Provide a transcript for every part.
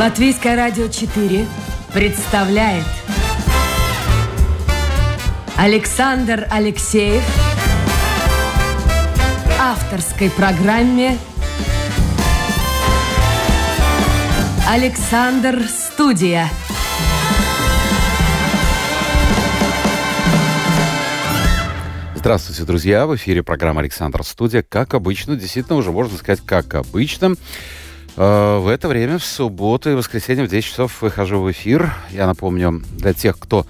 Латвийское радио 4 представляет Александр Алексеев авторской программе Александр Студия. Здравствуйте, друзья! В эфире программа «Александр Студия». Как обычно, действительно, уже можно сказать, как обычно. Э, в это время, в субботу и воскресенье в 10 часов выхожу в эфир. Я напомню, для тех, кто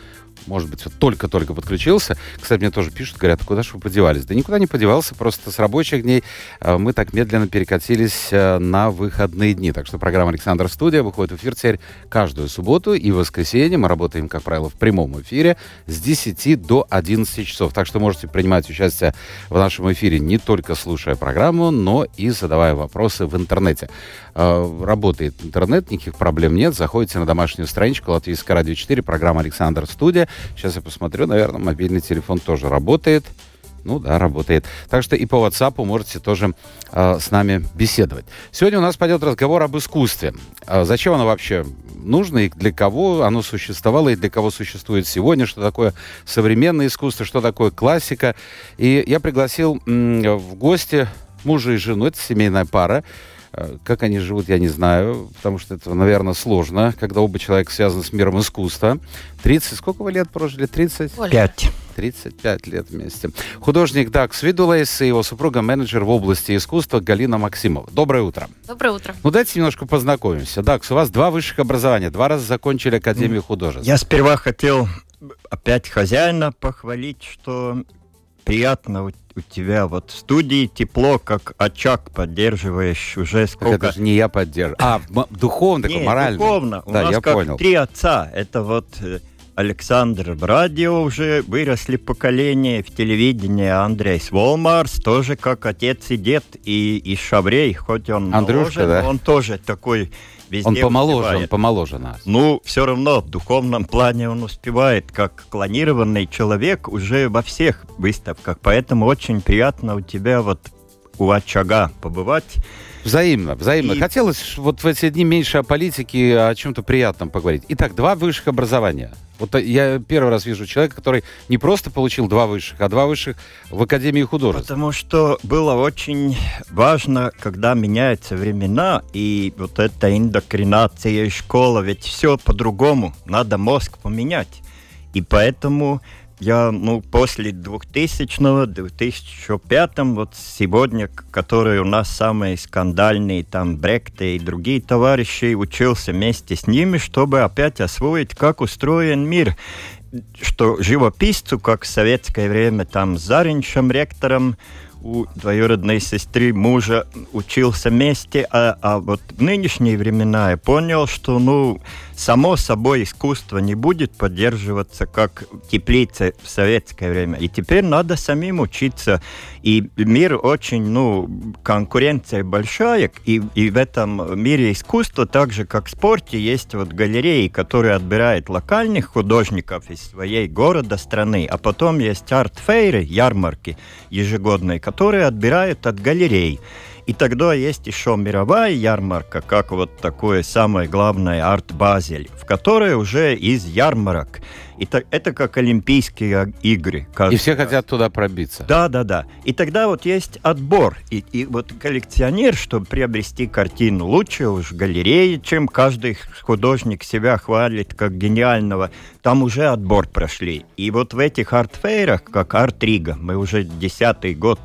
может быть, вот только-только подключился. Кстати, мне тоже пишут, говорят, куда же вы подевались? Да никуда не подевался, просто с рабочих дней э, мы так медленно перекатились э, на выходные дни. Так что программа «Александр Студия» выходит в эфир теперь каждую субботу и воскресенье. Мы работаем, как правило, в прямом эфире с 10 до 11 часов. Так что можете принимать участие в нашем эфире не только слушая программу, но и задавая вопросы в интернете. Э, работает интернет, никаких проблем нет. Заходите на домашнюю страничку Латвийское радио 4, программа «Александр Студия». Сейчас я посмотрю, наверное, мобильный телефон тоже работает. Ну да, работает. Так что и по WhatsApp можете тоже э, с нами беседовать. Сегодня у нас пойдет разговор об искусстве. Э, зачем оно вообще нужно и для кого оно существовало и для кого существует сегодня, что такое современное искусство, что такое классика. И я пригласил м- в гости мужа и жену, это семейная пара. Э, как они живут, я не знаю, потому что это, наверное, сложно, когда оба человека связаны с миром искусства. 30, сколько вы лет прожили? 30? 5. 35 лет вместе. Художник Дакс Видулейс и его супруга менеджер в области искусства Галина Максимова. Доброе утро. Доброе утро. Ну, давайте немножко познакомимся. Дакс, у вас два высших образования, два раза закончили Академию художеств. Я сперва хотел опять хозяина похвалить, что приятно у, у тебя вот в студии тепло, как очаг поддерживаешь уже сколько... Так это же не я поддерживаю. А, духовно, такой, морально. духовно. У да, нас я как понял. три отца. Это вот э, Александр в радио уже выросли поколения, в телевидении Андрей Сволмарс, тоже как отец и дед, и, и Шаврей, хоть он Андрюшка, моложе, да? он тоже такой везде Он помоложе, успевает. он помоложе нас. Ну, все равно в духовном плане он успевает, как клонированный человек уже во всех выставках. Поэтому очень приятно у тебя вот у очага побывать. Взаимно, взаимно. И- Хотелось вот в эти дни меньше о политике, о чем-то приятном поговорить. Итак, два высших образования. Вот я первый раз вижу человека, который не просто получил два высших, а два высших в Академии художеств. Потому что было очень важно, когда меняются времена, и вот эта индокринация и школа, ведь все по-другому, надо мозг поменять. И поэтому я, ну, после 2000-го, 2005 вот сегодня, к- которые у нас самые скандальные, там, Бректы и другие товарищи, учился вместе с ними, чтобы опять освоить, как устроен мир. Что живописцу, как в советское время, там, с Зариншем ректором, у двоюродной сестры мужа учился вместе, а, а вот в нынешние времена я понял, что, ну, само собой искусство не будет поддерживаться как теплица в советское время. И теперь надо самим учиться. И мир очень, ну, конкуренция большая, и, и в этом мире искусства, так же как в спорте, есть вот галереи, которые отбирают локальных художников из своей города, страны, а потом есть арт-фейры, ярмарки ежегодные, которые отбирают от галерей. И тогда есть еще мировая ярмарка, как вот такое самое главное арт-базель, в которой уже из ярмарок. И та- это как Олимпийские игры. И каждый все хотят туда пробиться. Да, да, да. И тогда вот есть отбор. И, и вот коллекционер, чтобы приобрести картину, лучше уж в галерее, чем каждый художник себя хвалит как гениального. Там уже отбор прошли. И вот в этих арт-фейрах, как арт-рига, мы уже десятый год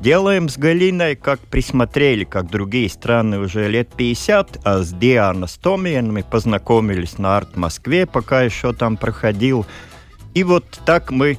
делаем с Галиной, как присмотрели, как другие страны уже лет 50, а с Дианой Стомиен мы познакомились на арт-Москве, пока еще там проходил. И вот так мы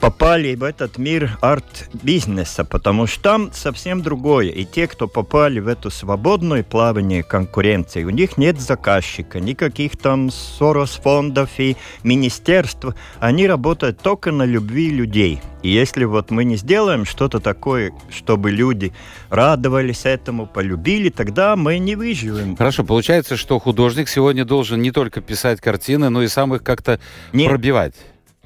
попали в этот мир арт-бизнеса, потому что там совсем другое. И те, кто попали в эту свободное плавание конкуренции, у них нет заказчика, никаких там Сорос-фондов и министерств. Они работают только на любви людей. И если вот мы не сделаем что-то такое, чтобы люди радовались этому, полюбили, тогда мы не выживем. Хорошо, получается, что художник сегодня должен не только писать картины, но и сам их как-то пробивать.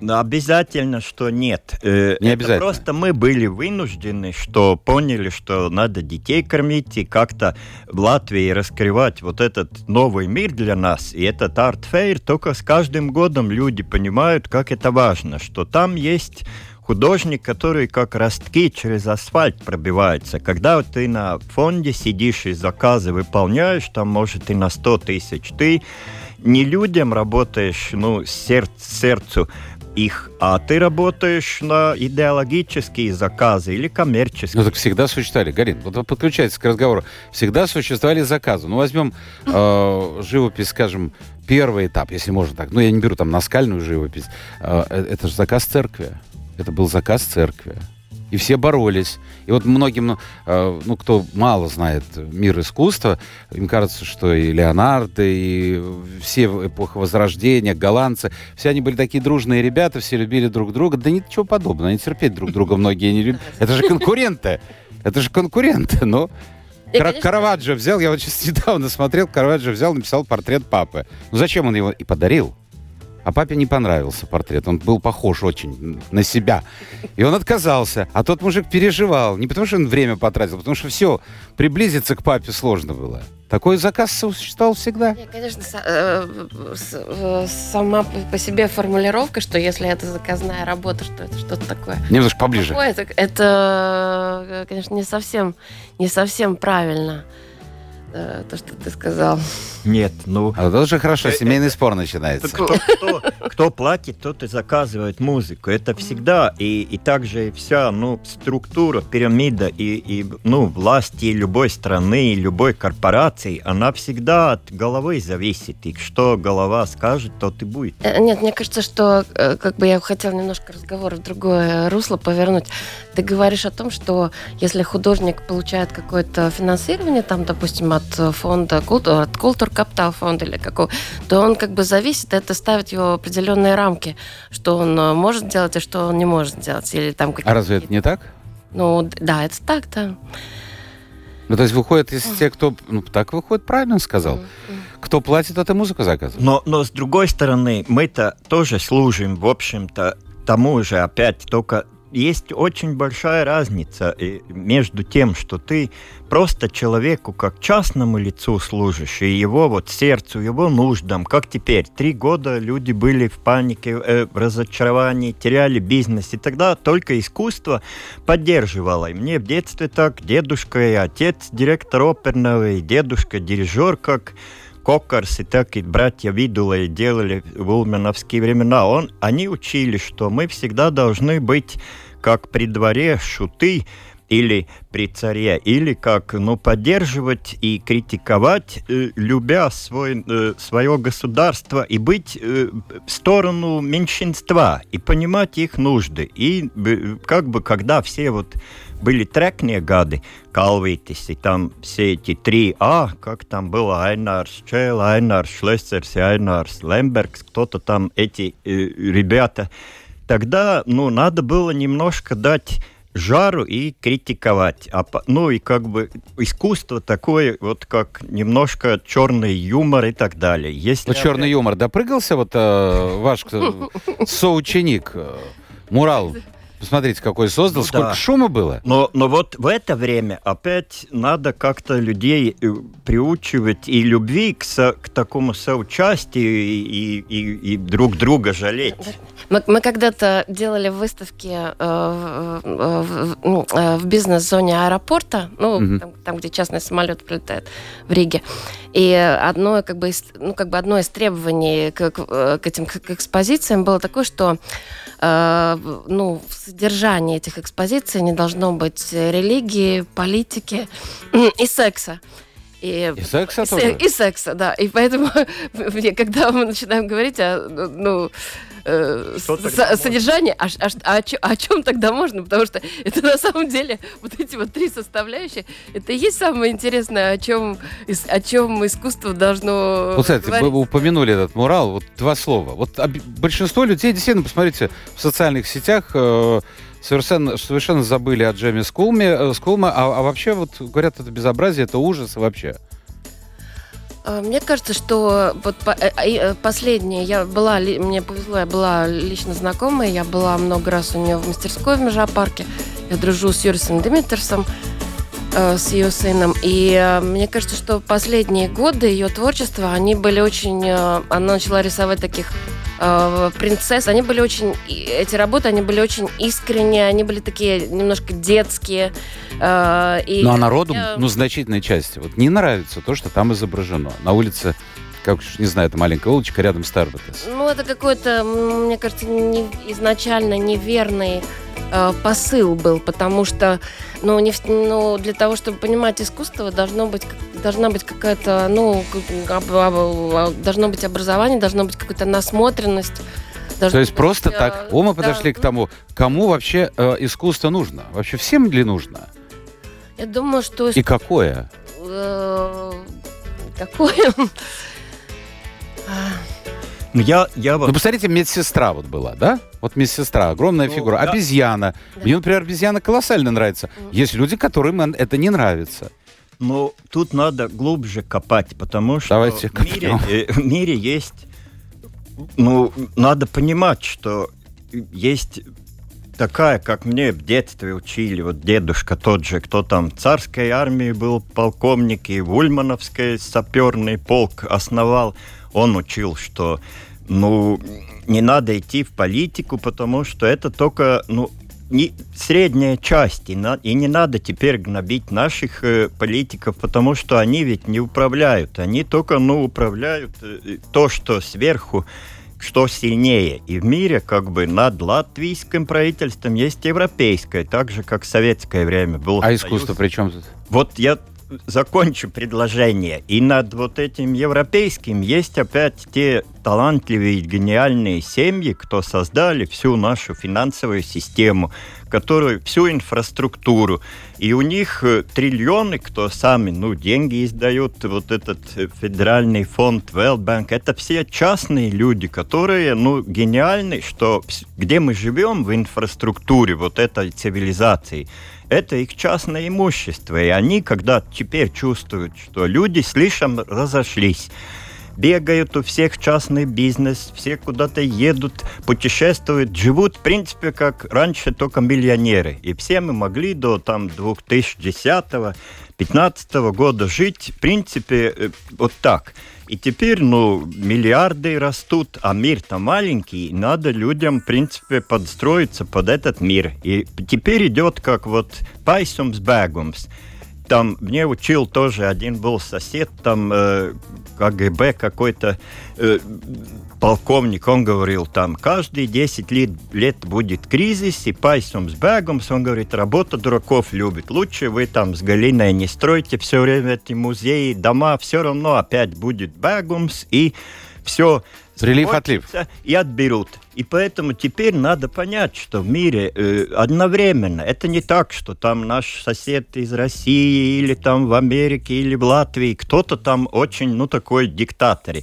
Обязательно, что нет. Э, Не обязательно. Просто мы были вынуждены, что поняли, что надо детей кормить и как-то в Латвии раскрывать вот этот новый мир для нас. И этот art fair только с каждым годом люди понимают, как это важно, что там есть художник, который как ростки через асфальт пробивается. Когда ты на фонде сидишь и заказы выполняешь, там может и на 100 тысяч, ты не людям работаешь, ну, сердцу, сердцу их, а ты работаешь на идеологические заказы или коммерческие. Ну так всегда существовали, Гарин, вот подключайтесь к разговору. Всегда существовали заказы. Ну возьмем э, живопись, скажем, первый этап, если можно так. Ну я не беру там наскальную живопись. Э, э это же заказ церкви. Это был заказ церкви. И все боролись. И вот многим, ну, э, ну, кто мало знает мир искусства, им кажется, что и Леонардо, и все эпоха Возрождения, голландцы, все они были такие дружные ребята, все любили друг друга. Да ничего подобного, они терпеть друг друга многие не любят. Это же конкуренты. Это же конкуренты, но... Кар- Караваджо взял, я вот сейчас недавно смотрел, Караваджо взял, написал портрет папы. Ну зачем он его и подарил? А папе не понравился портрет. Он был похож очень на себя. И он отказался. А тот мужик переживал. Не потому, что он время потратил, а потому что все, приблизиться к папе сложно было. Такой заказ существовал всегда? Нет, конечно, э, э, сама по себе формулировка, что если это заказная работа, что это что-то такое. Немножко поближе. это, это, конечно, не совсем, не совсем правильно. Э, то, что ты сказал. Нет, ну... А это уже хорошо, э, семейный э, спор начинается. Кто, кто, кто платит, тот и заказывает музыку. Это всегда. И, и также вся ну, структура, пирамида и, и ну, власти любой страны, любой корпорации, она всегда от головы зависит. И что голова скажет, то и будет. Нет, мне кажется, что как бы я хотела немножко разговор в другое русло повернуть. Ты говоришь о том, что если художник получает какое-то финансирование, там, допустим, от фонда, от Культур Капитал фонда или какого, то он как бы зависит, это ставит его определенные рамки, что он э, может делать и что он не может делать. Или там а разве это не так? Ну, да, это так, да. Ну, то есть выходит из тех, кто... Ну, так выходит, правильно сказал. Кто платит, это музыку заказывает. Но, но с другой стороны, мы-то тоже служим, в общем-то, тому же опять, только есть очень большая разница между тем, что ты просто человеку как частному лицу служишь, и его вот сердцу, его нуждам, как теперь. Три года люди были в панике, э, разочаровании, теряли бизнес, и тогда только искусство поддерживало. И мне в детстве так дедушка и отец директор оперного, и дедушка дирижер, как Кокарс и так и братья Видулы делали в улмановские времена, он, они учили, что мы всегда должны быть как при дворе шуты или при царе, или как ну, поддерживать и критиковать, э, любя свой, э, свое государство и быть э, в сторону меньшинства и понимать их нужды. И э, как бы когда все вот были трекные гады, Калвитис, и там все эти три А, как там было, Айнарс Чел, Айнарс Шлессерс и Айнарс Лембергс, кто-то там, эти э, ребята, тогда, ну, надо было немножко дать жару и критиковать. А, ну и как бы искусство такое, вот как немножко черный юмор и так далее. Если ну, черный опять... юмор допрыгался вот э, ваш соученик э, Мурал Посмотрите, какой создал, ну, сколько да. шума было. Но, но вот в это время опять надо как-то людей э, приучивать и любви к, со, к такому соучастию и, и, и друг друга жалеть. Мы, мы когда-то делали выставки э, в, в, ну, э, в бизнес-зоне аэропорта, ну, угу. там, там, где частный самолет прилетает в Риге. И одно, как бы, ну, как бы одно из требований к, к, э, к этим к экспозициям было такое, что э, ну, в содержании этих экспозиций не должно быть религии, политики и секса. И, и секса и, тоже? И секса, да. И поэтому, когда мы начинаем говорить о, ну, э, содержание, а, а, а, о, о чем тогда можно? Потому что это на самом деле вот эти вот три составляющие, это и есть самое интересное, о чем, о чем искусство должно Вот, кстати, говорить. вы упомянули этот мурал, вот два слова. Вот большинство людей, действительно, посмотрите, в социальных сетях э, совершенно, совершенно забыли о Джеме Скулме, э, Скулма, а, а вообще вот говорят, это безобразие, это ужас вообще. А, мне кажется, что вот э, э, последнее, я была, мне повезло, я была лично знакомая, я была много раз у нее в мастерской в Межапарке, я дружу с Юрисом Димитерсом, э, с ее сыном, и мне кажется, что последние годы ее творчества, они были очень, она начала рисовать таких принцесс, они были очень, эти работы, они были очень искренние, они были такие немножко детские. И ну, а народу, я... ну, значительной части, вот не нравится то, что там изображено. На улице как, не знаю, это маленькая улочка рядом с Тарбетес. Ну, это какой-то, мне кажется, не, изначально неверный э, посыл был, потому что, ну, не, ну, для того, чтобы понимать искусство, должно быть, должна быть какая-то, ну, должно быть образование, должно быть какая-то насмотренность. То есть быть, просто э, так, о, мы подошли к тому, кому вообще э, искусство нужно? Вообще всем ли нужно? Я думаю, что... И какое? Э, какое? Ну, я, я вот... Ну, посмотрите, медсестра вот была, да? Вот медсестра, огромная ну, фигура. Да. Обезьяна. Да. Мне, например, обезьяна колоссально нравится. Есть люди, которым это не нравится. Ну, тут надо глубже копать, потому что Давайте в, мире, э, в мире есть... Ну, надо понимать, что есть такая, как мне в детстве учили, вот дедушка тот же, кто там в царской армии был полковник и в Ульмановской саперный полк основал, он учил, что ну, не надо идти в политику, потому что это только ну, не средняя часть, и, на, и не надо теперь гнобить наших э, политиков, потому что они ведь не управляют, они только ну, управляют э, то, что сверху что сильнее. И в мире как бы над латвийским правительством есть европейское, так же, как в советское время был А союз. искусство при чем тут? Вот я закончу предложение. И над вот этим европейским есть опять те талантливые, гениальные семьи, кто создали всю нашу финансовую систему, которую, всю инфраструктуру. И у них э, триллионы, кто сами, ну, деньги издают, вот этот э, федеральный фонд World Bank, это все частные люди, которые, ну, гениальны, что где мы живем в инфраструктуре вот этой цивилизации, это их частное имущество. И они, когда теперь чувствуют, что люди слишком разошлись, бегают у всех частный бизнес, все куда-то едут, путешествуют, живут, в принципе, как раньше, только миллионеры. И все мы могли до там 2010 2015 года жить, в принципе, э, вот так. И теперь, ну, миллиарды растут, а мир-то маленький, надо людям, в принципе, подстроиться под этот мир. И теперь идет как вот пайсумс бэгумс там мне учил тоже один был сосед, там э, КГБ какой-то э, полковник, он говорил, там каждые 10 лет, лет будет кризис, и пайсом с бегом, он говорит, работа дураков любит. Лучше вы там с Галиной не стройте все время эти музеи, дома, все равно опять будет бегумс, и все Прилив-отлив. И отберут. И поэтому теперь надо понять, что в мире э, одновременно, это не так, что там наш сосед из России или там в Америке или в Латвии, кто-то там очень, ну, такой диктатор.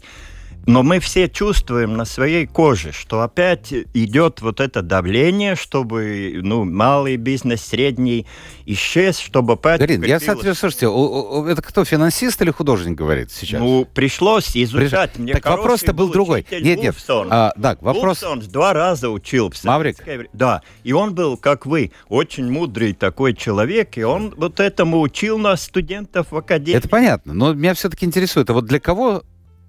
Но мы все чувствуем на своей коже, что опять идет вот это давление, чтобы ну, малый бизнес, средний исчез, чтобы опять... Гарин, я, соответственно, слушайте, это кто, финансист или художник говорит сейчас? Ну, пришлось изучать. Мне так вопрос-то был другой. Нет, нет. А, так, вопрос... Лупсон два раза учил. Маврик? Да, и он был, как вы, очень мудрый такой человек, и он вот этому учил нас, студентов в академии. Это понятно, но меня все-таки интересует, а вот для кого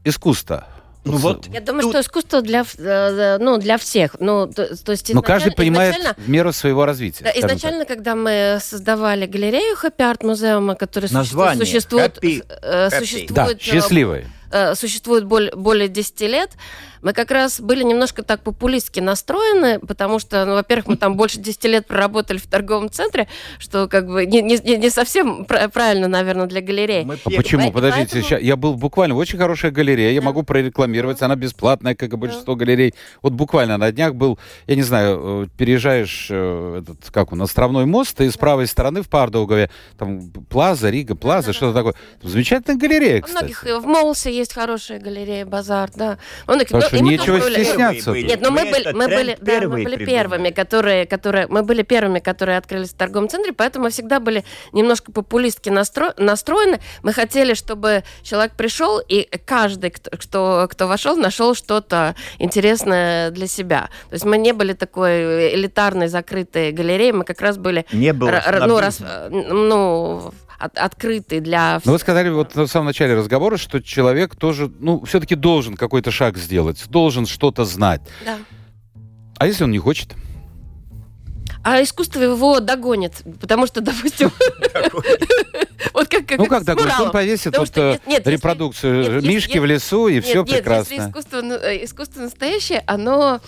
искусство? Ну вот. Я думаю, тут... что искусство для, э, ну, для всех. Ну, то, то есть Но каждый понимает меру своего развития. Да, изначально, так. когда мы создавали галерею Happy Art музеума, который Название. существует, Happy. Э, существует, да, счастливый. Э, существует более, более 10 лет, мы как раз были немножко так популистски настроены, потому что, ну, во-первых, мы там больше 10 лет проработали в торговом центре, что как бы не, не, не совсем правильно, наверное, для галереи. Мы почему? Подождите, поэтому... сейчас, я был буквально в очень хорошая галерея, я да. могу прорекламировать, она бесплатная, как и большинство да. галерей. Вот буквально на днях был, я не знаю, э, переезжаешь э, этот, как он, островной мост, и с правой стороны в Пардаугаве, там Плаза, Рига Плаза, да, что-то да. такое. Замечательная галерея, кстати. Многих в Молсе есть хорошая галерея «Базар», да. Он, Потому что нечего стесняться. Нет, но мы были, мы были, да, мы были первыми, которые, которые, мы были первыми, которые открылись в торговом центре, поэтому мы всегда были немножко популистски настро, настроены. Мы хотели, чтобы человек пришел, и каждый, кто, кто, кто вошел, нашел что-то интересное для себя. То есть мы не были такой элитарной, закрытой галереей, мы как раз были... Не было ну, раз, ну, от, открытый для... Но вы сказали вот в самом начале разговора, что человек тоже, ну, все-таки должен какой-то шаг сделать, должен что-то знать. Да. А если он не хочет? А искусство его догонит, потому что, допустим... Вот как, как ну как догонит? Он повесит вот э, репродукцию Мишки в лесу, и все прекрасно. Нет, искусство, э, искусство настоящее, оно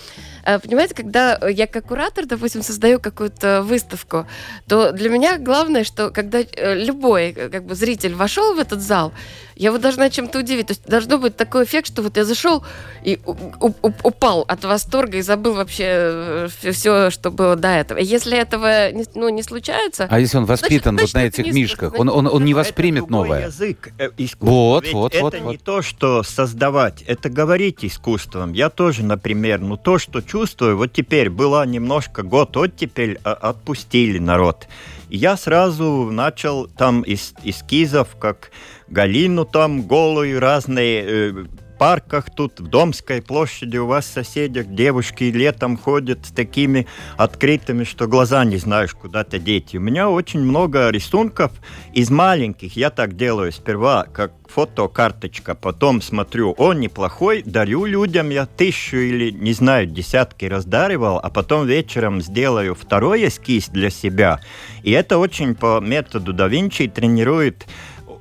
понимаете, когда я как куратор, допустим, создаю какую-то выставку, то для меня главное, что когда э, любой э, как бы, зритель вошел в этот зал, я его должна чем-то удивить. То есть должно быть такой эффект, что вот я зашел и упал от восторга и забыл вообще все, что было до этого. Если этого не, ну, не случается... А если он воспитан значит, вот на этих мишках, он, он, он не воспримет это новое. язык искусства. Вот, Ведь вот, это вот. Это вот. не то, что создавать, это говорить искусством. Я тоже, например, ну то, что чувствую. Вот теперь была немножко год оттепель, а, отпустили народ. И я сразу начал там из эскизов, как Галину там голую, разные э, парках тут, в Домской площади у вас соседях девушки летом ходят с такими открытыми, что глаза не знаешь, куда-то деть. У меня очень много рисунков из маленьких. Я так делаю сперва, как фотокарточка, потом смотрю, он неплохой, дарю людям, я тысячу или, не знаю, десятки раздаривал, а потом вечером сделаю второй эскиз для себя. И это очень по методу да Винчи тренирует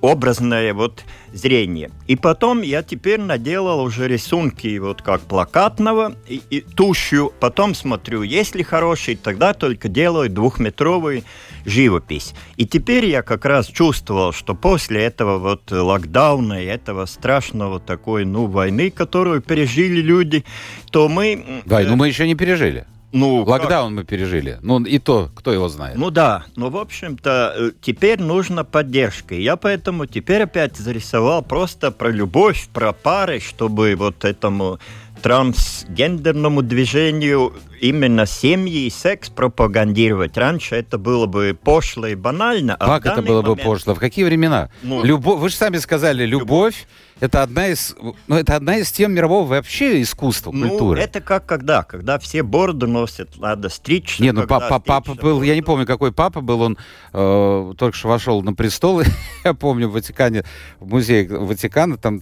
образное вот зрение. И потом я теперь наделал уже рисунки вот как плакатного и, и тушью. Потом смотрю, если хороший, тогда только делаю двухметровый живопись. И теперь я как раз чувствовал, что после этого вот локдауна и этого страшного такой, ну, войны, которую пережили люди, то мы... Войну мы еще не пережили. Ну, Локдаун как? мы пережили. Ну, и то, кто его знает. Ну да, но, в общем-то, э, теперь нужна поддержка. Я поэтому теперь опять зарисовал просто про любовь, про пары, чтобы вот этому трансгендерному движению именно семьи и секс пропагандировать. Раньше это было бы пошло и банально. А как это было момент... бы пошло? В какие времена? Ну, Любовь, вы же сами сказали, любовь, любовь это одна из, ну, это одна из тем мирового вообще искусства, ну, культуры. это как когда, когда все бороды носят, надо стричь. Не, ну папа, папа был, я не помню, какой папа был, он э, только что вошел на престол, я помню в Ватикане, в музее Ватикана, там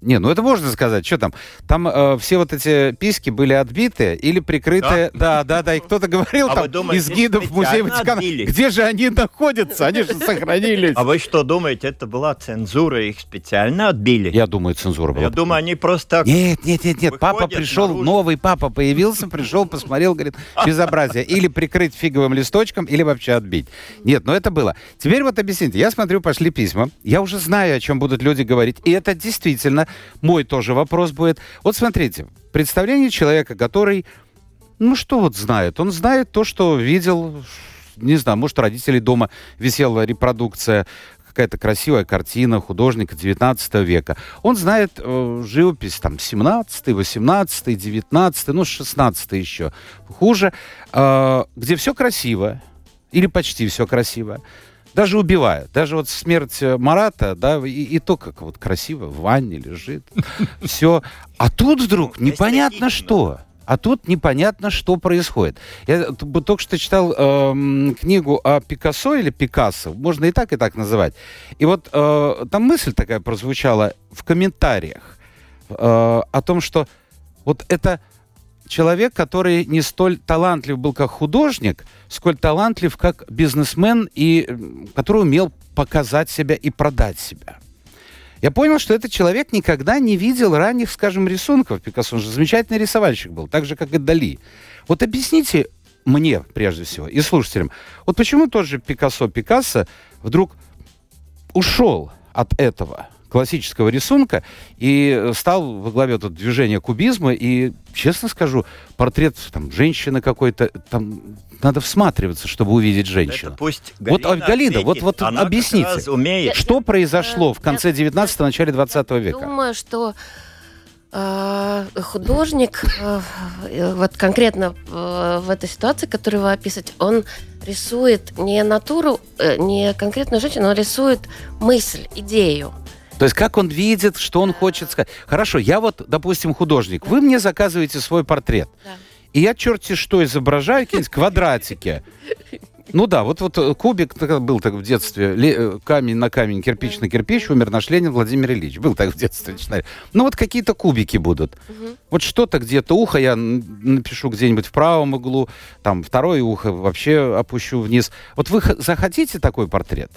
не, ну это можно сказать. Что там? Там э, все вот эти писки были отбиты или прикрыты. Да, да, да. да. И кто-то говорил а там думаете, из гидов музея Ватикана, где же они находятся? Они же сохранились. А вы что думаете, это была цензура, их специально отбили? Я думаю, цензура была. Я думаю, они просто Нет, нет, нет, нет. Папа пришел, наружу. новый папа появился, пришел, посмотрел, говорит, безобразие. Или прикрыть фиговым листочком, или вообще отбить. Нет, но это было. Теперь вот объясните. Я смотрю, пошли письма. Я уже знаю, о чем будут люди говорить. И это действительно мой тоже вопрос будет. Вот смотрите, представление человека, который, ну что вот знает? Он знает то, что видел, не знаю, может, родителей дома висела репродукция, какая-то красивая картина художника 19 века. Он знает э, живопись там 17, 18, 19, ну 16 еще хуже, э, где все красиво, или почти все красиво даже убивая. Даже вот смерть э, Марата, да, и, и то, как вот красиво в ванне лежит. Все. А тут вдруг непонятно что. А тут непонятно, что происходит. Я только что читал э, книгу о Пикассо или Пикассо, можно и так, и так называть. И вот э, там мысль такая прозвучала в комментариях э, о том, что вот это человек, который не столь талантлив был как художник, сколь талантлив как бизнесмен, и который умел показать себя и продать себя. Я понял, что этот человек никогда не видел ранних, скажем, рисунков Пикассо. Он же замечательный рисовальщик был, так же, как и Дали. Вот объясните мне, прежде всего, и слушателям, вот почему тот же Пикассо Пикассо вдруг ушел от этого? Классического рисунка и стал во главе тут движения кубизма. И, честно скажу, портрет там, женщины какой-то, там надо всматриваться, чтобы увидеть женщину. Это пусть вот, Галина Галина, ответит. вот, вот Она как объясните, раз умеет. что произошло в Я- конце 19-го, начале 20 века? Думаю, что э, художник, э, э, вот конкретно э, в этой ситуации, которую вы описываете, он рисует не натуру, э, не конкретную женщину, он рисует мысль, идею. То есть как он видит, что он хочет сказать. Хорошо, я вот, допустим, художник. Вы мне заказываете свой портрет. Да. И я черти что изображаю, какие-нибудь квадратики. Ну да, вот, вот э, кубик был так в детстве, э, камень на камень, кирпич на кирпич, умер наш Ленин Владимир Ильич. Был так в детстве. начинали. Ну вот какие-то кубики будут. Вот что-то где-то ухо я напишу где-нибудь в правом углу, там второе ухо вообще опущу вниз. Вот вы захотите такой портрет?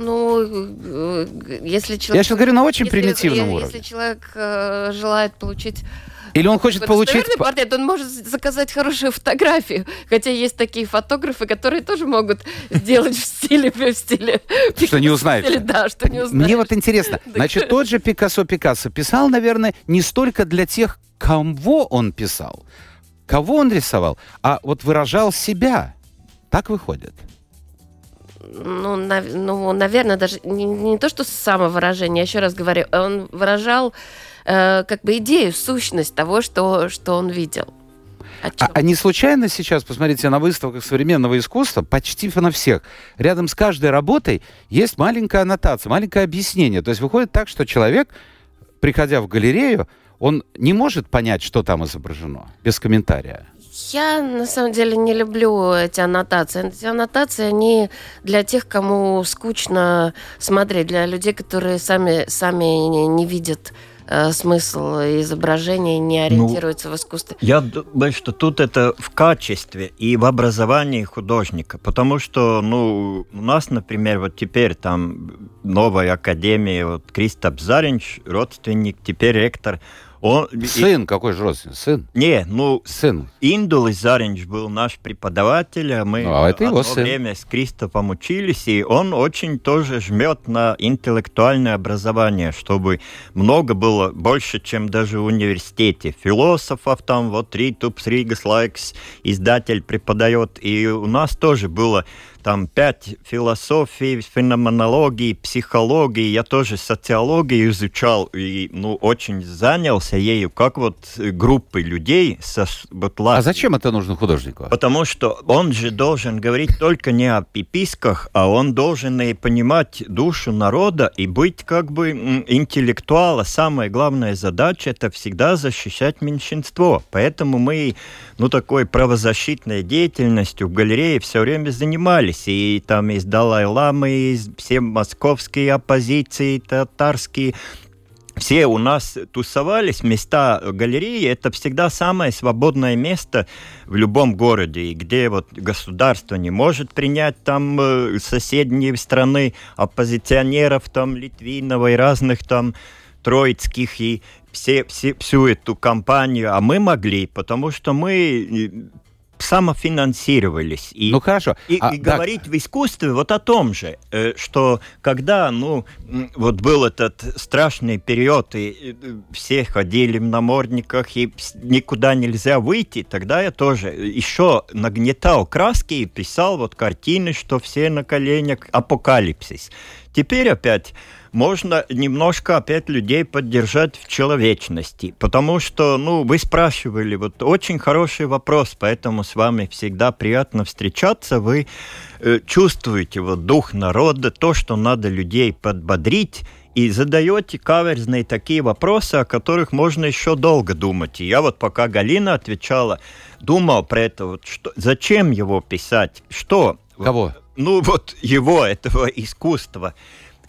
Ну, э, если человек... Я сейчас говорю на очень если- примитивном э, уровне. Если человек э, желает получить Или он хочет получить... портрет, он может заказать хорошую фотографию. Хотя есть такие фотографы, которые тоже могут сделать в стиле... В стиле Что не узнаешь. стиле, Да, что не узнаешь. Мне вот интересно, значит, тот же Пикассо Пикассо писал, наверное, не столько для тех, кого он писал, кого он рисовал, а вот выражал себя. Так выходит. Ну, нав- ну, наверное, даже не, не то, что самовыражение, еще раз говорю, он выражал э, как бы идею, сущность того, что, что он видел. А, а не случайно сейчас, посмотрите, на выставках современного искусства, почти на всех, рядом с каждой работой есть маленькая аннотация, маленькое объяснение. То есть выходит так, что человек, приходя в галерею, он не может понять, что там изображено, без комментария. Я на самом деле не люблю эти аннотации. Эти аннотации, они для тех, кому скучно смотреть, для людей, которые сами, сами не, не видят э, смысл изображения, не ориентируются в искусстве. Я думаю, что тут это в качестве и в образовании художника, потому что, ну, у нас, например, вот теперь там новая академия, вот Кристоп Заринч, родственник, теперь ректор, он... и- Сын, какой же родственник? Сын. Не, ну, Сын. Индулис Заринч был наш преподаватель, а мы Ну, а это его одно сын. время с Кристофом учились, и он очень тоже жмет на интеллектуальное образование, чтобы много было, больше, чем даже в университете. Философов там, вот Ритупс, Rīgas Laiks, издатель преподает, и у нас тоже было там пять философий, феноменологии, психологии. Я тоже социологию изучал и ну, очень занялся ею, как вот группы людей со вот, А зачем это нужно художнику? Потому что он же должен говорить только не о пиписках, а он должен и понимать душу народа и быть как бы интеллектуала. Самая главная задача это всегда защищать меньшинство. Поэтому мы ну такой правозащитной деятельностью в галерее все время занимались. И там из Далай-Ламы, из все московские оппозиции, татарские, все у нас тусовались, места галереи, это всегда самое свободное место в любом городе, где вот государство не может принять там э, соседние страны оппозиционеров, там Литвинова и разных там троицких и все, все, всю эту кампанию, а мы могли, потому что мы э, самофинансировались. И Ну хорошо. и, А, и так, говорить в искусстве вот о том же, э, что когда, ну, вот был этот страшный период, и э, все ходили в намордниках, и никуда нельзя выйти, тогда я тоже еще нагнетал краски и писал вот картины, что все на коленях, апокалипсис. Теперь опять можно немножко опять людей поддержать в человечности, потому что, ну, вы спрашивали, вот очень хороший вопрос, поэтому с вами всегда приятно встречаться, вы э, чувствуете вот дух народа, то, что надо людей подбодрить, и задаете каверзные такие вопросы, о которых можно еще долго думать. И я вот пока Галина отвечала, думал про это, вот что, зачем его писать, что... Кого? Ну вот его, этого искусства.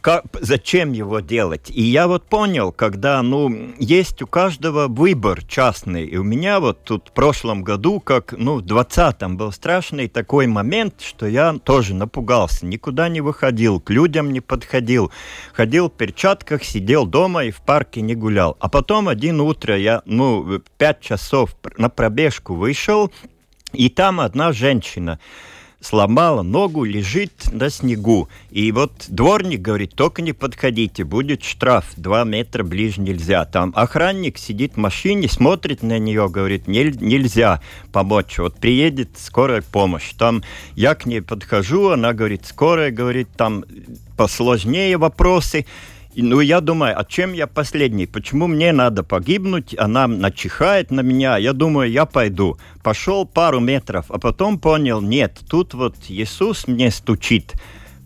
Как, зачем его делать? И я вот понял, когда, ну, есть у каждого выбор частный. И у меня вот тут в прошлом году, как, ну, в 20-м был страшный такой момент, что я тоже напугался. Никуда не выходил, к людям не подходил. Ходил в перчатках, сидел дома и в парке не гулял. А потом один утро я, ну, в 5 часов на пробежку вышел, и там одна женщина сломала ногу, лежит на снегу. И вот дворник говорит, только не подходите, будет штраф, два метра ближе нельзя. Там охранник сидит в машине, смотрит на нее, говорит, нельзя помочь. Вот приедет скорая помощь. Там я к ней подхожу, она говорит, скорая, говорит, там посложнее вопросы. Ну, я думаю, а чем я последний? Почему мне надо погибнуть? Она начихает на меня. Я думаю, я пойду. Пошел пару метров, а потом понял, нет, тут вот Иисус мне стучит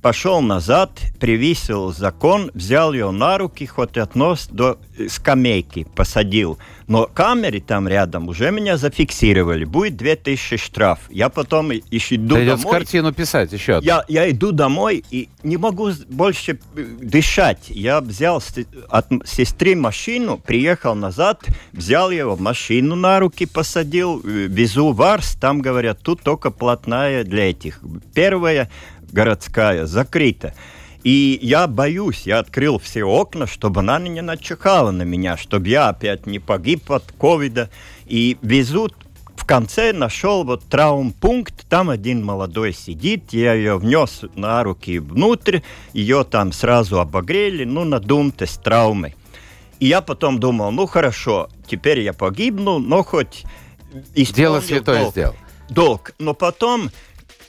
пошел назад, привесил закон, взял ее на руки, хоть относ до э, скамейки посадил. Но камеры там рядом уже меня зафиксировали. Будет 2000 штраф. Я потом еще иду Придется домой. картину писать еще. Я, я иду домой и не могу больше э, дышать. Я взял от сестры машину, приехал назад, взял его машину на руки, посадил, э, везу в Арс. Там говорят, тут только платная для этих. Первая городская закрыта. И я боюсь, я открыл все окна, чтобы она не начихала на меня, чтобы я опять не погиб от ковида. И везут в конце нашел вот травмпункт, там один молодой сидит, я ее внес на руки внутрь, ее там сразу обогрели, ну, надумте с травмой. И я потом думал, ну, хорошо, теперь я погибну, но хоть Дело святое долг. сделал. Долг. Но потом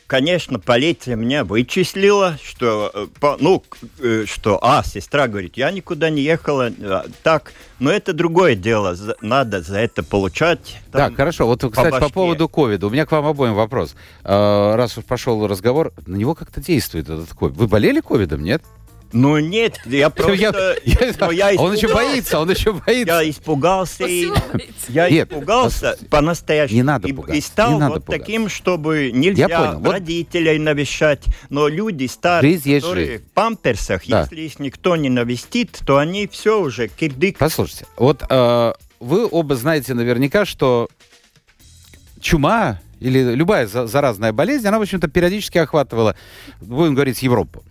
конечно, полиция меня вычислила, что, э, ну, э, что, а, сестра говорит, я никуда не ехала, э, так, но это другое дело, надо за это получать. Там, так, хорошо, вот, кстати, по, по поводу ковида, у меня к вам обоим вопрос. Раз уж пошел разговор, на него как-то действует этот ковид. Вы болели ковидом, нет? Ну нет, я просто... Я, я, ну, я он еще боится, он еще боится. Я испугался. И, я нет, испугался по-настоящему. Не надо пугаться. И стал не надо вот пугаться. таким, чтобы нельзя я понял. родителей вот... навещать. Но люди старые, жизнь которые жизнь. в памперсах, да. если их никто не навестит, то они все уже кирдык. Послушайте, вот э, вы оба знаете наверняка, что чума или любая заразная болезнь, она, в общем-то, периодически охватывала, будем говорить, Европу.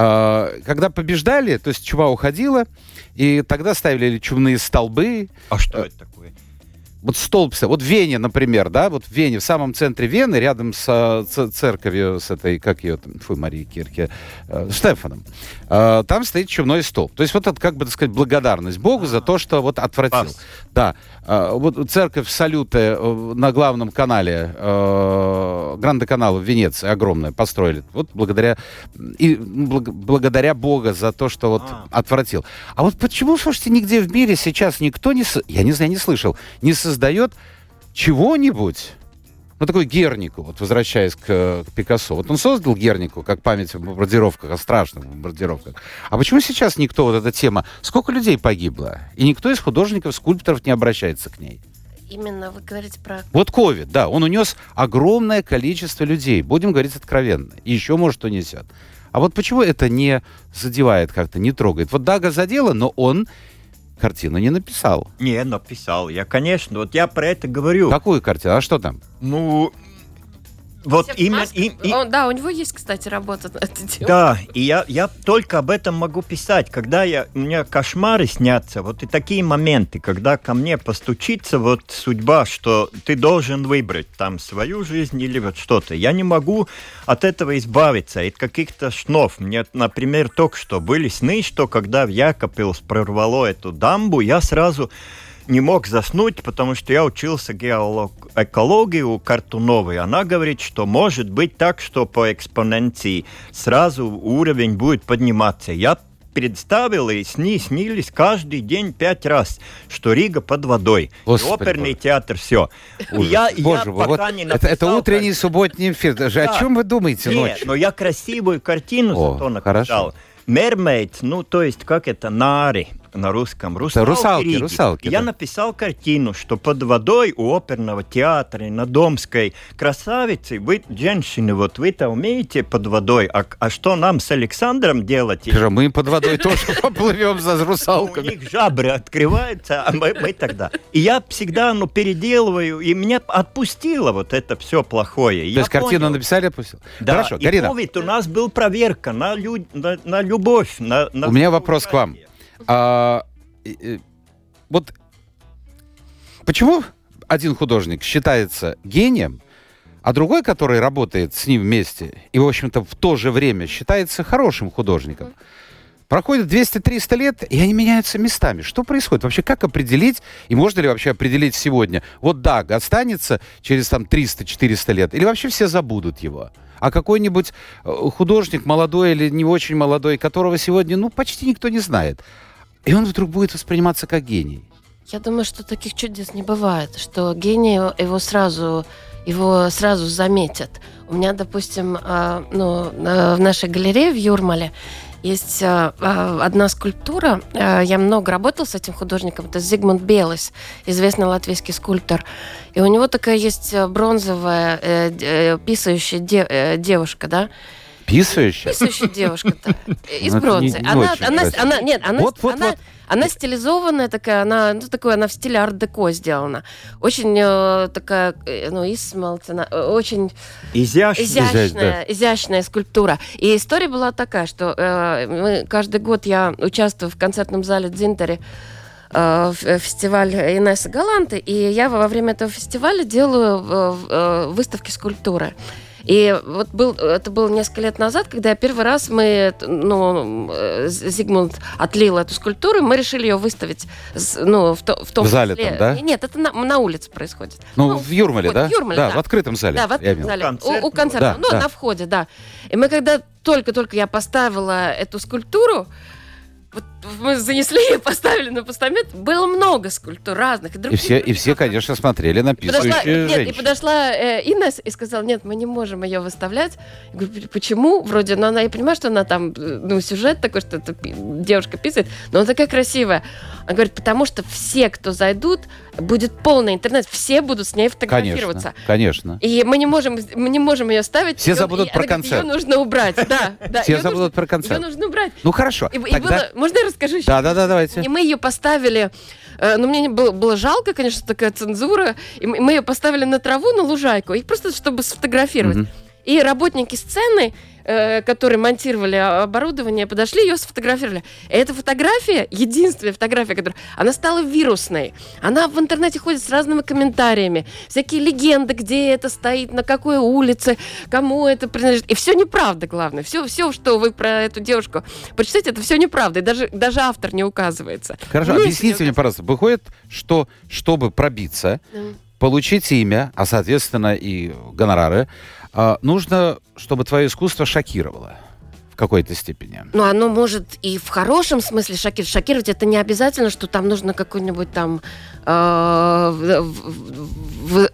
А, когда побеждали, то есть чума уходила, и тогда ставили чумные столбы. А что это такое? Вот столб, вот в Вене, например, да, вот в Вене, в самом центре Вены, рядом с э, церковью, с этой, как ее там, фу, Марии Кирке, э, Штефаном, э, там стоит чумной столб. То есть вот это, как бы, так сказать, благодарность Богу за то, что вот отвратил. Пас. Да. Э, вот церковь Салюты э, на главном канале, э, Гранде-каналу в Венеции, огромная, построили. Вот благодаря, и благ, благодаря Бога за то, что вот а. отвратил. А вот почему, слушайте, нигде в мире сейчас никто не, я не знаю, не слышал, не создает чего-нибудь, ну, такой Гернику, вот возвращаясь к, к Пикассо. Вот он создал Гернику как память о бомбардировках, о страшных бомбардировках. А почему сейчас никто, вот эта тема, сколько людей погибло? И никто из художников, скульпторов не обращается к ней? Именно вы говорите про... Вот ковид, да, он унес огромное количество людей, будем говорить откровенно, и еще, может, унесет. А вот почему это не задевает как-то, не трогает? Вот Дага задела, но он картину не написал. Не, написал. Я, конечно, вот я про это говорю. Какую картину? А что там? Ну, вот именно... Им, им, Он, да, у него есть, кстати, работа на это дело. Да, и я, я только об этом могу писать. Когда я, у меня кошмары снятся, вот и такие моменты, когда ко мне постучится вот судьба, что ты должен выбрать там свою жизнь или вот что-то. Я не могу от этого избавиться, от каких-то снов. Мне, например, только что были сны, что когда в Якопилс прорвало эту дамбу, я сразу не мог заснуть, потому что я учился геолог, экологии у Картуновой. Она говорит, что может быть так, что по экспоненции сразу уровень будет подниматься. Я представил, и сни снились каждый день пять раз, что Рига под водой. Господи, оперный Боже. театр, все. Я, Боже, я вот пока не написал, это, это утренний как... субботний эфир. Даже да. о чем вы думаете Нет, ночью? но я красивую картину О, зато написал. Хорошо. Мермейд, ну то есть как это, нари на русском. Русалки, русалки, Риги. русалки. Я да. написал картину, что под водой у оперного театра на Домской красавицы, вы, женщины, вот вы-то умеете под водой, а, а что нам с Александром делать? Скажи, мы под водой тоже поплывем за русалками. У них жабры открываются, а мы, мы тогда. И я всегда, ну, переделываю, и меня отпустило вот это все плохое. То есть картину написали, отпустил? Да, Хорошо, и Карина. у нас был проверка на, лю... на, на любовь. На, на у меня вопрос к вам. А, вот почему один художник считается гением, А другой, который работает с ним вместе, и, в общем-то, в то же время считается хорошим художником, проходит 200-300 лет, и они меняются местами. Что происходит? Вообще, как определить, и можно ли вообще определить сегодня, вот Даг останется через там 300-400 лет, или вообще все забудут его? А какой-нибудь э, художник, молодой или не очень молодой, которого сегодня, ну, почти никто не знает, и он вдруг будет восприниматься как гений. Я думаю, что таких чудес не бывает, что гений его сразу его сразу заметят. У меня, допустим, а, ну, в нашей галерее в Юрмале есть а, а, одна скульптура. Я много работала с этим художником. Это Зигмунд Белес, известный латвийский скульптор. И у него такая есть бронзовая э, э, писающая э, девушка, да, Писающая? Писающая девушка из бронзы. Она, она, она, нет, она, вот, вот, она, вот. она стилизованная такая, она, ну, такой, она в стиле арт-деко сделана. Очень э, такая, э, ну, Исмалт, она э, очень изящная, изящная, изящная скульптура. И история была такая, что э, мы, каждый год я участвую в концертном зале Дзинтери, э, фестиваль Инесса Галанты, и я во время этого фестиваля делаю выставки скульптуры. И вот был, это было несколько лет назад, когда первый раз мы, ну, Зигмунд отлил эту скульптуру, мы решили ее выставить, ну, в, то, в том В зале числе... там, да? Нет, это на, на улице происходит. Ну, ну в Юрмале, да? В Юрмале, да, да, в открытом зале. Да, в открытом зале. Концерт. У, у концерта, да, ну, да. на входе, да. И мы когда только-только я поставила эту скульптуру, вот мы занесли и поставили на постамент. Было много скульптур разных. И, и все, и все, конечно, смотрели на подошла, Нет, и подошла э, Инесс и сказала, нет, мы не можем ее выставлять. Я говорю, почему? Вроде, но она, я понимаю, что она там, ну, сюжет такой, что девушка писает, но она такая красивая. Она говорит, потому что все, кто зайдут, будет полный интернет, все будут с ней фотографироваться. Конечно, конечно. И мы не можем, мы не можем ее ставить. Все забудут про концерт. Ее нужно убрать, да. да все забудут нужно, про концерт. Ее нужно убрать. Ну, хорошо. И, тогда... и было, можно я расскажу еще? Да, да, да, давайте. И мы ее поставили э, ну, мне было, было жалко, конечно, такая цензура. И мы ее поставили на траву, на лужайку, и просто чтобы сфотографировать. Угу. И работники сцены Э, которые монтировали оборудование, подошли, ее сфотографировали. Эта фотография, единственная фотография, которая, она стала вирусной. Она в интернете ходит с разными комментариями, всякие легенды, где это стоит, на какой улице, кому это принадлежит. И все неправда, главное. Все, все, что вы про эту девушку почитаете, это все неправда. И даже, даже автор не указывается. Хорошо, Вместе объясните мне, пожалуйста. Выходит, что чтобы пробиться, mm. получить имя, а соответственно и гонорары, нужно, чтобы твое искусство шокировало какой-то степени. Ну, оно может и в хорошем смысле шокировать. Шокировать это не обязательно, что там нужно какой-нибудь там э,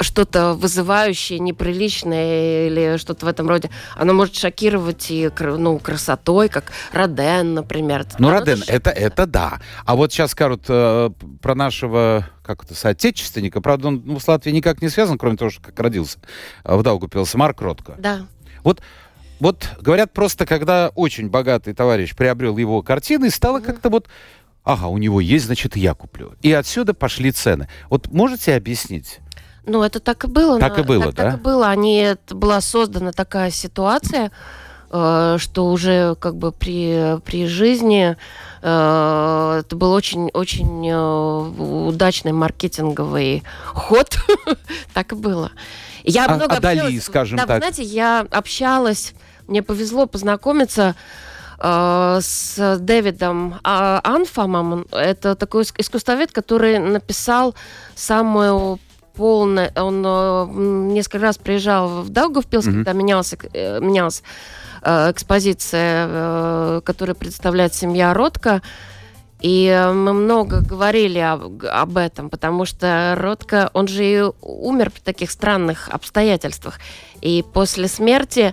что-то вызывающее, неприличное или что-то в этом роде. Оно может шокировать и ну, красотой, как Роден, например. Ну, Роден, это, это да. А вот сейчас скажут э, про нашего как это, соотечественника. Правда, он ну, с Латвией никак не связан, кроме того, что как родился в Даугупилсе, Марк Ротко. Да. Вот вот говорят просто, когда очень богатый товарищ приобрел его картины, стало mm-hmm. как-то вот, ага, у него есть, значит, я куплю. И отсюда пошли цены. Вот можете объяснить? Ну, это так и было. Так и было, так, да? Так и было. Они, это была создана такая ситуация, э, что уже как бы при, при жизни Э, это был очень-очень э, удачный маркетинговый ход. так и было. Я а, много а общалась, Дали, скажем да, так. знаете, я общалась, мне повезло познакомиться э, с Дэвидом а, Анфамом. Это такой искусствовед, который написал самую полное. Он несколько раз приезжал в Даугавпилс, mm-hmm. когда менялся, Э, экспозиция, э, которая представляет семья Ротко. И мы много говорили об, об этом, потому что Ротко, он же и умер при таких странных обстоятельствах. И после смерти э,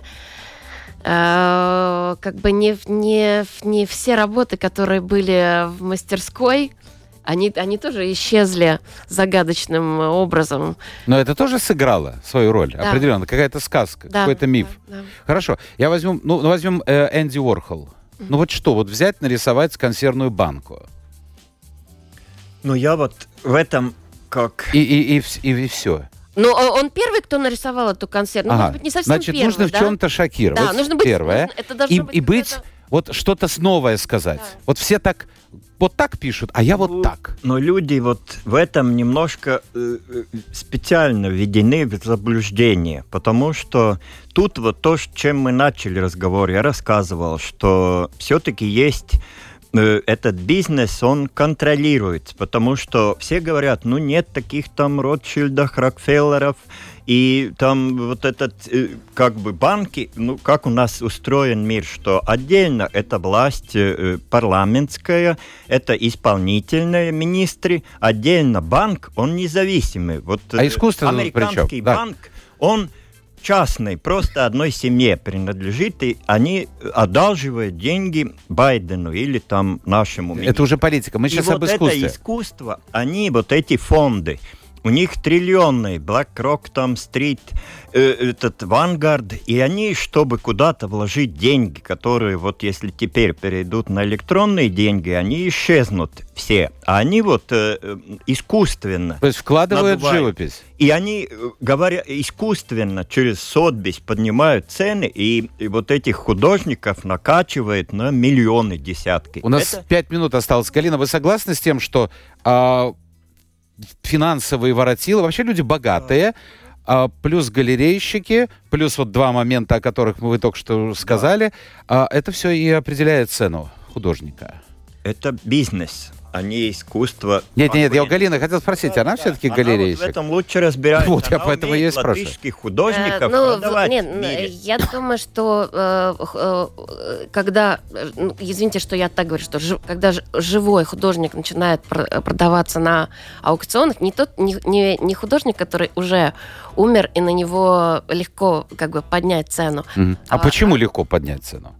как бы не, не, не все работы, которые были в мастерской, они, они тоже исчезли загадочным образом. Но это тоже сыграло свою роль, да. определенно. Какая-то сказка, да, какой-то миф. Да, да. Хорошо. Я возьму, ну, возьмем э, Энди Уорхол. Mm-hmm. Ну вот что, вот взять, нарисовать консервную банку. Ну я вот в этом как... И, и, и, и, и все. Ну, он первый, кто нарисовал эту консервную. Ну, ага. может быть, не совсем Значит, первый, нужно да? в чем-то шокировать. Да, нужно быть... Первое. Нужно, это и, быть и быть, вот что-то новое сказать. Да. Вот все так вот так пишут, а я вот Ну, так. Но люди вот в этом немножко э, э, специально введены в заблуждение, потому что тут вот то, с чем мы начали разговор, я рассказывал, что все-таки есть этот бизнес, он контролируется, потому что все говорят, ну нет таких там Ротшильдов, Рокфеллеров, и там вот этот, э, как бы банки, ну как у нас устроен мир, что отдельно это власть э, парламентская, это исполнительные министры, отдельно банк, он независимый. Вот А э, искусственно американский Да. банк, он частный, просто одной семье принадлежит, и они одалживают деньги Байдену или там нашему министру. Это уже политика. Мы И сейчас вот об искусстве. это искусство, они, вот эти фонды, у них триллионные, BlackRock, там, Стрит, э, этот Vanguard, и они, чтобы куда-то вложить деньги, которые вот если теперь перейдут на электронные деньги, они исчезнут все. А они вот э, э, искусственно То есть вкладывают надувают. живопись. и они, э, говоря искусственно, через сотбись поднимают цены, и, и вот этих художников накачивают на миллионы десятки. У нас Это- пять минут осталось. Галина, вы согласны с тем, что а, финансовые воротилы, вообще люди богатые, а, плюс галерейщики, плюс вот два момента, о которых вы только что сказали, а, это все и определяет цену художника. Это бизнес, а не искусство. Нет, нет, я у. Галины хотел спросить, она все-таки Она вот в этом лучше разбирается. Вот, я Она поэтому умеет и спрашиваю. латвийских художников Э, ну, продавать нет, в мире. я думаю, что э, э, когда, э, ну, извините, что я так говорю, что когда живой художник начинает пр- э, продаваться на аукционах, не тот, не, не, не художник, который уже умер и на него легко как бы поднять цену. А А- почему легко поднять цену?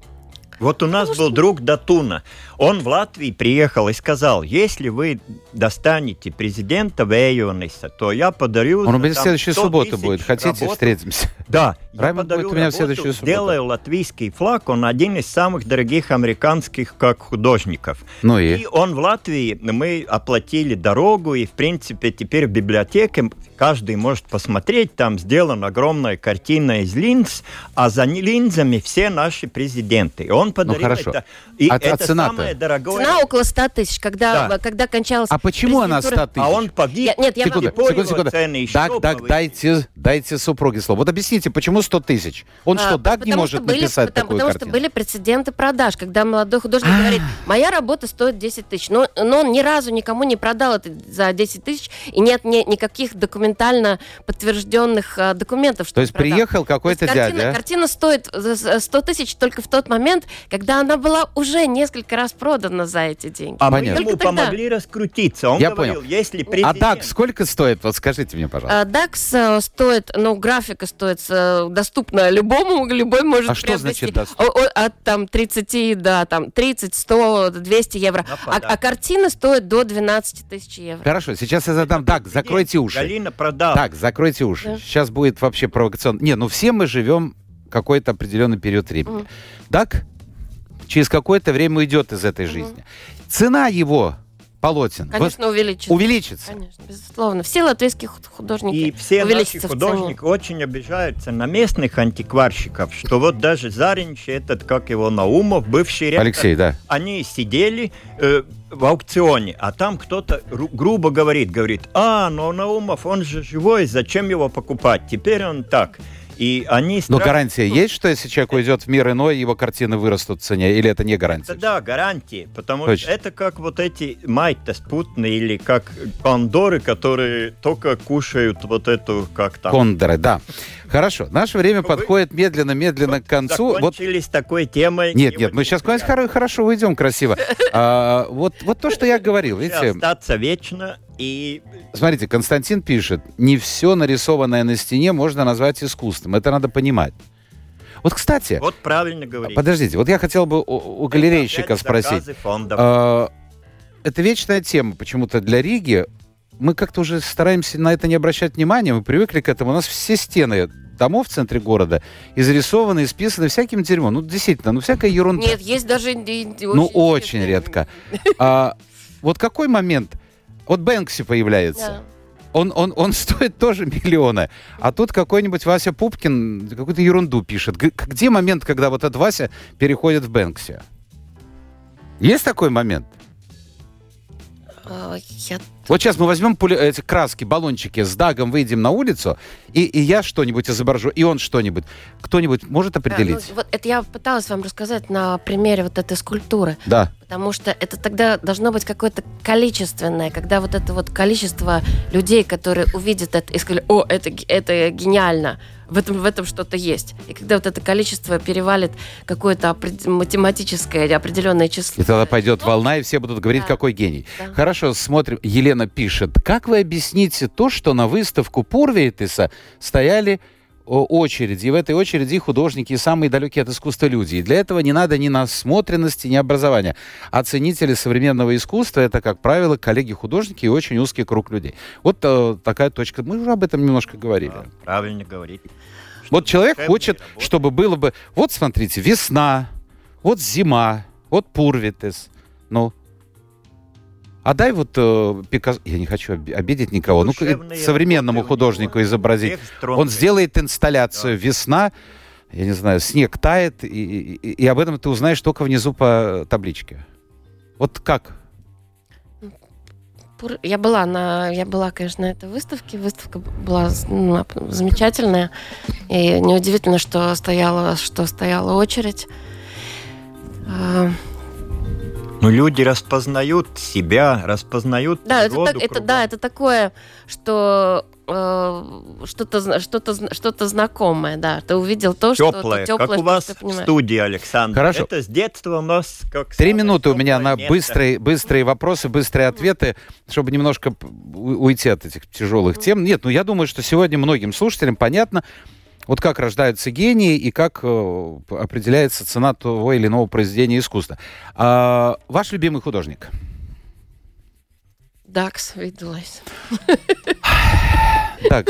Вот у нас был друг Датуна. Он в Латвии приехал и сказал, если вы достанете президента Вейониса, то я подарю... Он у меня в следующую 100 субботу будет. Хотите, работу». встретимся? Да, я Раймонд будет у меня в работу, следующую субботу. сделаю латвийский флаг, он один из самых дорогих американских как художников. Ну и? И он в Латвии, мы оплатили дорогу, и, в принципе, теперь в библиотеке каждый может посмотреть, там сделана огромная картина из линз, а за линзами все наши президенты. И он подарил Ну, хорошо. это. И А- а это цена-то? самое дорогое. Цена около 100 тысяч, когда, Да. когда кончалась... А почему она 100 президентура- тысяч? А он погиб. Я- нет, я вам- Секунду, Теперь секунду, секунду. цены еще Так, так, повысились. дайте, дайте супруге слово. Вот объясните, почему 100 тысяч? Он А, что, так не может были- написать потому, такую потому картину? что были прецеденты продаж, когда молодой художник А. говорит, моя работа стоит 10 тысяч, но, но он ни разу никому не продал это за 10 тысяч, и нет ни- никаких документально подтвержденных а, документов, что То есть продал. приехал какой-то картина, дядя. картина стоит за- за 100 тысяч только в тот момент, когда она была уже несколько раз продана за эти деньги. А мы Понятно. ему Только тогда. помогли раскрутиться. Он Я говорил, понял. если А президент... так, сколько стоит? Вот скажите мне, пожалуйста. А, DAX э, стоит, ну, графика стоит э, доступна любому, любой может А что приобрести. значит доступно? О- о- От там 30 до там 30, 100, 200 евро. А, а картина стоит до 12 тысяч евро. Хорошо, сейчас я задам. Так, закройте уши. Галина продала. Так, закройте уши. Да. Сейчас будет вообще провокационно. Не, ну все мы живем какой-то определенный период времени. Мгм. Так? Через какое-то время уйдет из этой Мгм. жизни. Цена его полотен Конечно, увеличится. увеличится. Конечно, безусловно. Все латвийские худ- художники И все наши художники очень обижаются на местных антикварщиков, что вот даже Заринч, этот, как его, Наумов, бывший ректор, Алексей, да. они сидели э, в аукционе, а там кто-то ру- грубо говорит, говорит, а, но Наумов, он же живой, зачем его покупать? Теперь он так. И они... Но страшно- гарантия есть, что если человек уйдет в мир иной, его картины вырастут в цене? Или это не гарантия? Это да, гарантии, потому Точно. что это как вот эти майта спутные или как пандоры, которые только кушают вот эту, как там... Кондоры, да. Хорошо, наше время Вы- подходит медленно-медленно к концу. Вот Закончили с такой темой. Нет, не нет, мы сейчас приятно. хоро- хорошо уйдем красиво. А, вот, вот то, что я говорил, видите, Остаться вечно и смотрите, Константин пишет, не все нарисованное на стене можно назвать искусством. Это надо понимать. Вот, кстати, вот правильно говорить. подождите, вот я хотел бы у, у галерейщика спросить. Фондов. А, это вечная тема почему-то для Риги. Мы как-то уже стараемся на это не обращать внимания, мы привыкли к этому. У нас все стены домов в центре города изрисованы, исписаны всяким дерьмом. Ну, действительно, ну, всякая ерунда. Нет, есть даже... Ну, очень редко. А, вот какой момент? Вот Бэнкси появляется. Да. Он, он, он стоит тоже миллионы. А тут какой-нибудь Вася Пупкин какую-то ерунду пишет. Где момент, когда вот этот Вася переходит в Бэнкси? Есть такой момент? Э, Я Вот сейчас мы возьмем пули- эти краски, баллончики, с Дагом выйдем на улицу, и, и я что-нибудь изображу, и он что-нибудь. Кто-нибудь может Да, определить? ну, вот это я пыталась вам рассказать на примере вот этой скульптуры. Да. Потому что это тогда должно быть какое-то количественное, когда вот это вот количество людей, которые увидят это и сказали, о, это, это гениально, в этом, в этом что-то есть. И когда вот это количество перевалит какое-то математическое определенное число. И тогда пойдет Ну, волна, и все будут говорить, да. какой гений. Да. Хорошо, смотрим. Елена пишет. Как вы объясните то, что на выставку Пурвейтеса стояли очереди, и в этой очереди художники самые далекие от искусства люди. И для этого не надо ни насмотренности, ни образования. Оценители современного искусства — это, как правило, коллеги-художники и очень узкий круг людей. Вот э, такая точка. Мы уже об этом немножко говорили. Да, правильно говорить. Вот человек хочет, чтобы было бы... Вот смотрите, весна, вот зима, вот Пурвитес. Ну, а дай вот э, Пикассо... Я не хочу оби- обидеть никого. Ну, современному художнику изобразить. Он сделает инсталляцию «Весна», я не знаю, снег тает, и, и- и- об этом ты узнаешь только внизу по табличке. Вот как? Я была на, я была, конечно, на этой выставке. Выставка была ну, замечательная. И неудивительно, что стояла, что стояла очередь. Ну, люди распознают себя, распознают Да, это, так- это, да, это такое, что э, что-то, что-то, что-то знакомое, да. Ты увидел то, что Теплое, как теплое, у вас в студии, Александр. Хорошо. Это с детства у нас как Три самое минуты у меня теплое на место. быстрые, быстрые вопросы, быстрые ответы, чтобы немножко уйти от этих тяжелых тем. Нет, ну я думаю, что сегодня многим слушателям понятно, вот как рождаются гении и как э, определяется цена того или иного произведения искусства. А, ваш любимый художник? Дакс виделась. Так,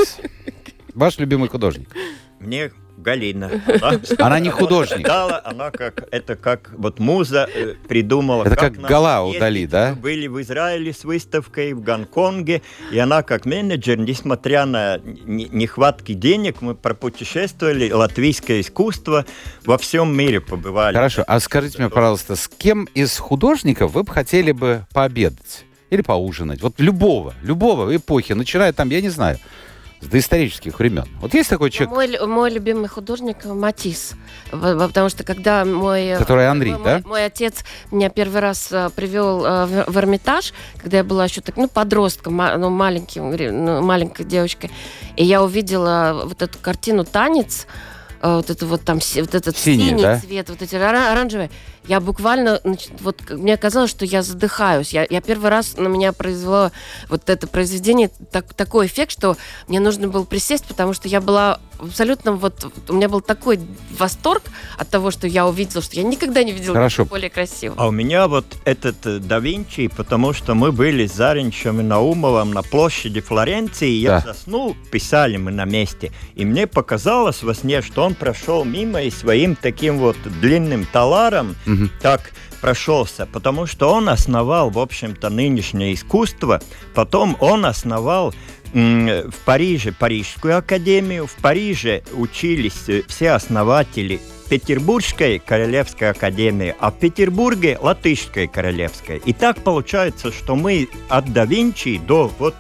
ваш любимый художник? Мне Галина. Она не художник. Дала, она как, это как вот муза э, придумала. Это как нам Галау ездить. Дали, да? Мы были в Израиле с выставкой, в Гонконге, и она как менеджер, несмотря на не- нехватки денег, мы пропутешествовали, латвийское искусство во всем мире побывали. Хорошо, а скажите мне, пожалуйста, с кем из художников вы бы хотели бы пообедать? Или поужинать? Вот любого, любого эпохи, начиная там, я не знаю, с доисторических времен. Вот есть такой человек, Мой, мой любимый художник Матис. Потому что когда мой... который Анри, мой, да? мой отец меня первый раз э, привел э, в, в Эрмитаж, когда я была еще так, ну, подростком, ну, маленьким, ну, маленькой девочкой. И я увидела вот эту картину «Танец», э, вот это вот там, вот этот Синий, синий, да? цвет, вот эти ора- оранжевые. Я буквально, значит, вот мне казалось, что я задыхаюсь. Я, я первый раз на меня произвело вот это произведение так, такой эффект, что мне нужно было присесть, потому что я была абсолютно вот у меня был такой восторг от того, что я увидела, что я никогда не видела Хорошо. более красиво. А у меня вот этот э, да Винчи, потому что мы были с Заринчем и Наумовым на площади Флоренции, и я Да. заснул, писали мы на месте, и мне показалось во сне, что он прошел мимо и своим таким вот длинным таларом Так прошелся, потому что он основал, в общем-то, нынешнее искусство, потом он основал в Париже Парижскую академию, в Париже учились э, все основатели Петербургской Королевской академии, а в Петербурге Латышской Королевской. И так получается, что мы от да Винчи до вот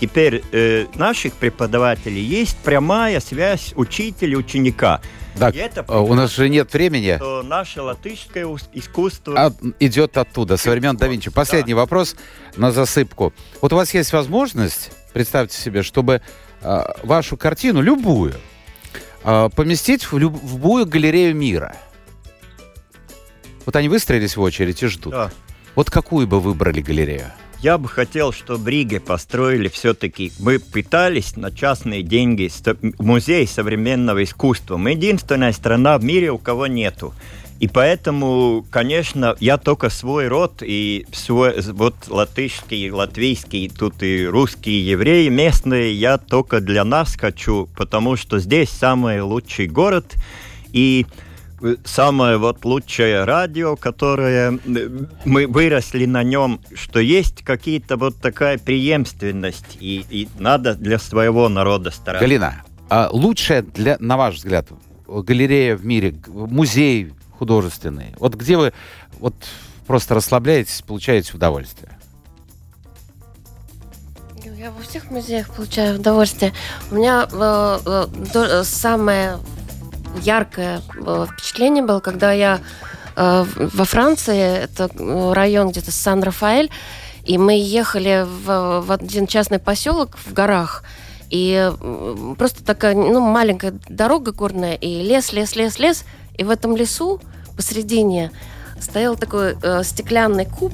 теперь э, наших преподавателей есть прямая связь учителя-ученика. Так, И это э, у нас же нет времени. что наше латышское ус- искусство А, идет оттуда, со времен да Винчи. Последний вопрос на засыпку. Вот у вас есть возможность, представьте себе, чтобы а, вашу картину, любую, а, поместить в любую галерею мира. Вот они выстроились в очередь и ждут. Да. Вот какую бы выбрали галерею? Я бы хотел, чтобы Риге построили все-таки. Мы пытались на частные деньги музей современного искусства. Мы единственная страна в мире, у кого нету. И поэтому, конечно, я только свой род и свой, вот латышский, латвийский, тут и русские евреи местные, я только для нас хочу, потому что здесь самый лучший город и самое вот лучшее радио, которое э, мы выросли на нем, что есть какие-то вот такая преемственность, и, и надо для своего народа стараться. Галина, а лучшая, для, на ваш взгляд, галерея в мире, музей художественный, вот где вы вот просто расслабляетесь, получаете удовольствие? Я во всех музеях получаю удовольствие. У меня э, э, самое яркое э, впечатление было, когда я э, во Франции, это район где-то Сан-Рафаэль, и мы ехали в, в один частный поселок в горах, и просто такая ну, маленькая дорога горная, и лес, лес, лес, лес, и в этом лесу посредине стоял такой э, стеклянный куб,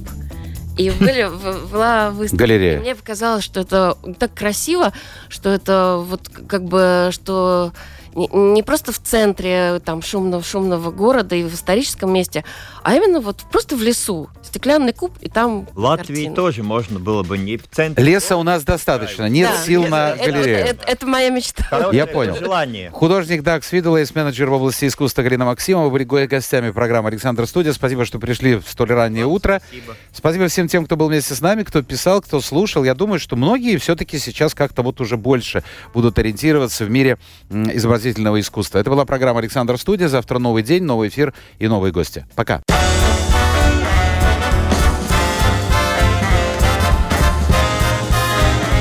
и были, была выставка. Галерея. И мне показалось, что это так красиво, что это вот как бы, что не, не просто в центре там шумного, шумного города и в историческом месте, а именно вот просто в лесу. Стеклянный куб, и там Латвии картины. тоже можно было бы не в центре. Леса у нас достаточно, нет Да, сил это- на это, галерею. Это, это моя мечта. Хорошее Я понял. Желание. Художник Дакс Видуэлейс, менеджер в области искусства Галина Максимова, были го- гостями программы «Александр Студия». Спасибо, что пришли в столь раннее утро. Спасибо. Спасибо всем тем, кто был вместе с нами, кто писал, кто слушал. Я думаю, что многие все-таки сейчас как-то вот уже больше будут ориентироваться в мире изобразительного искусства. Это была программа «Александр Студия». Завтра новый день, новый эфир и новые гости. Пока.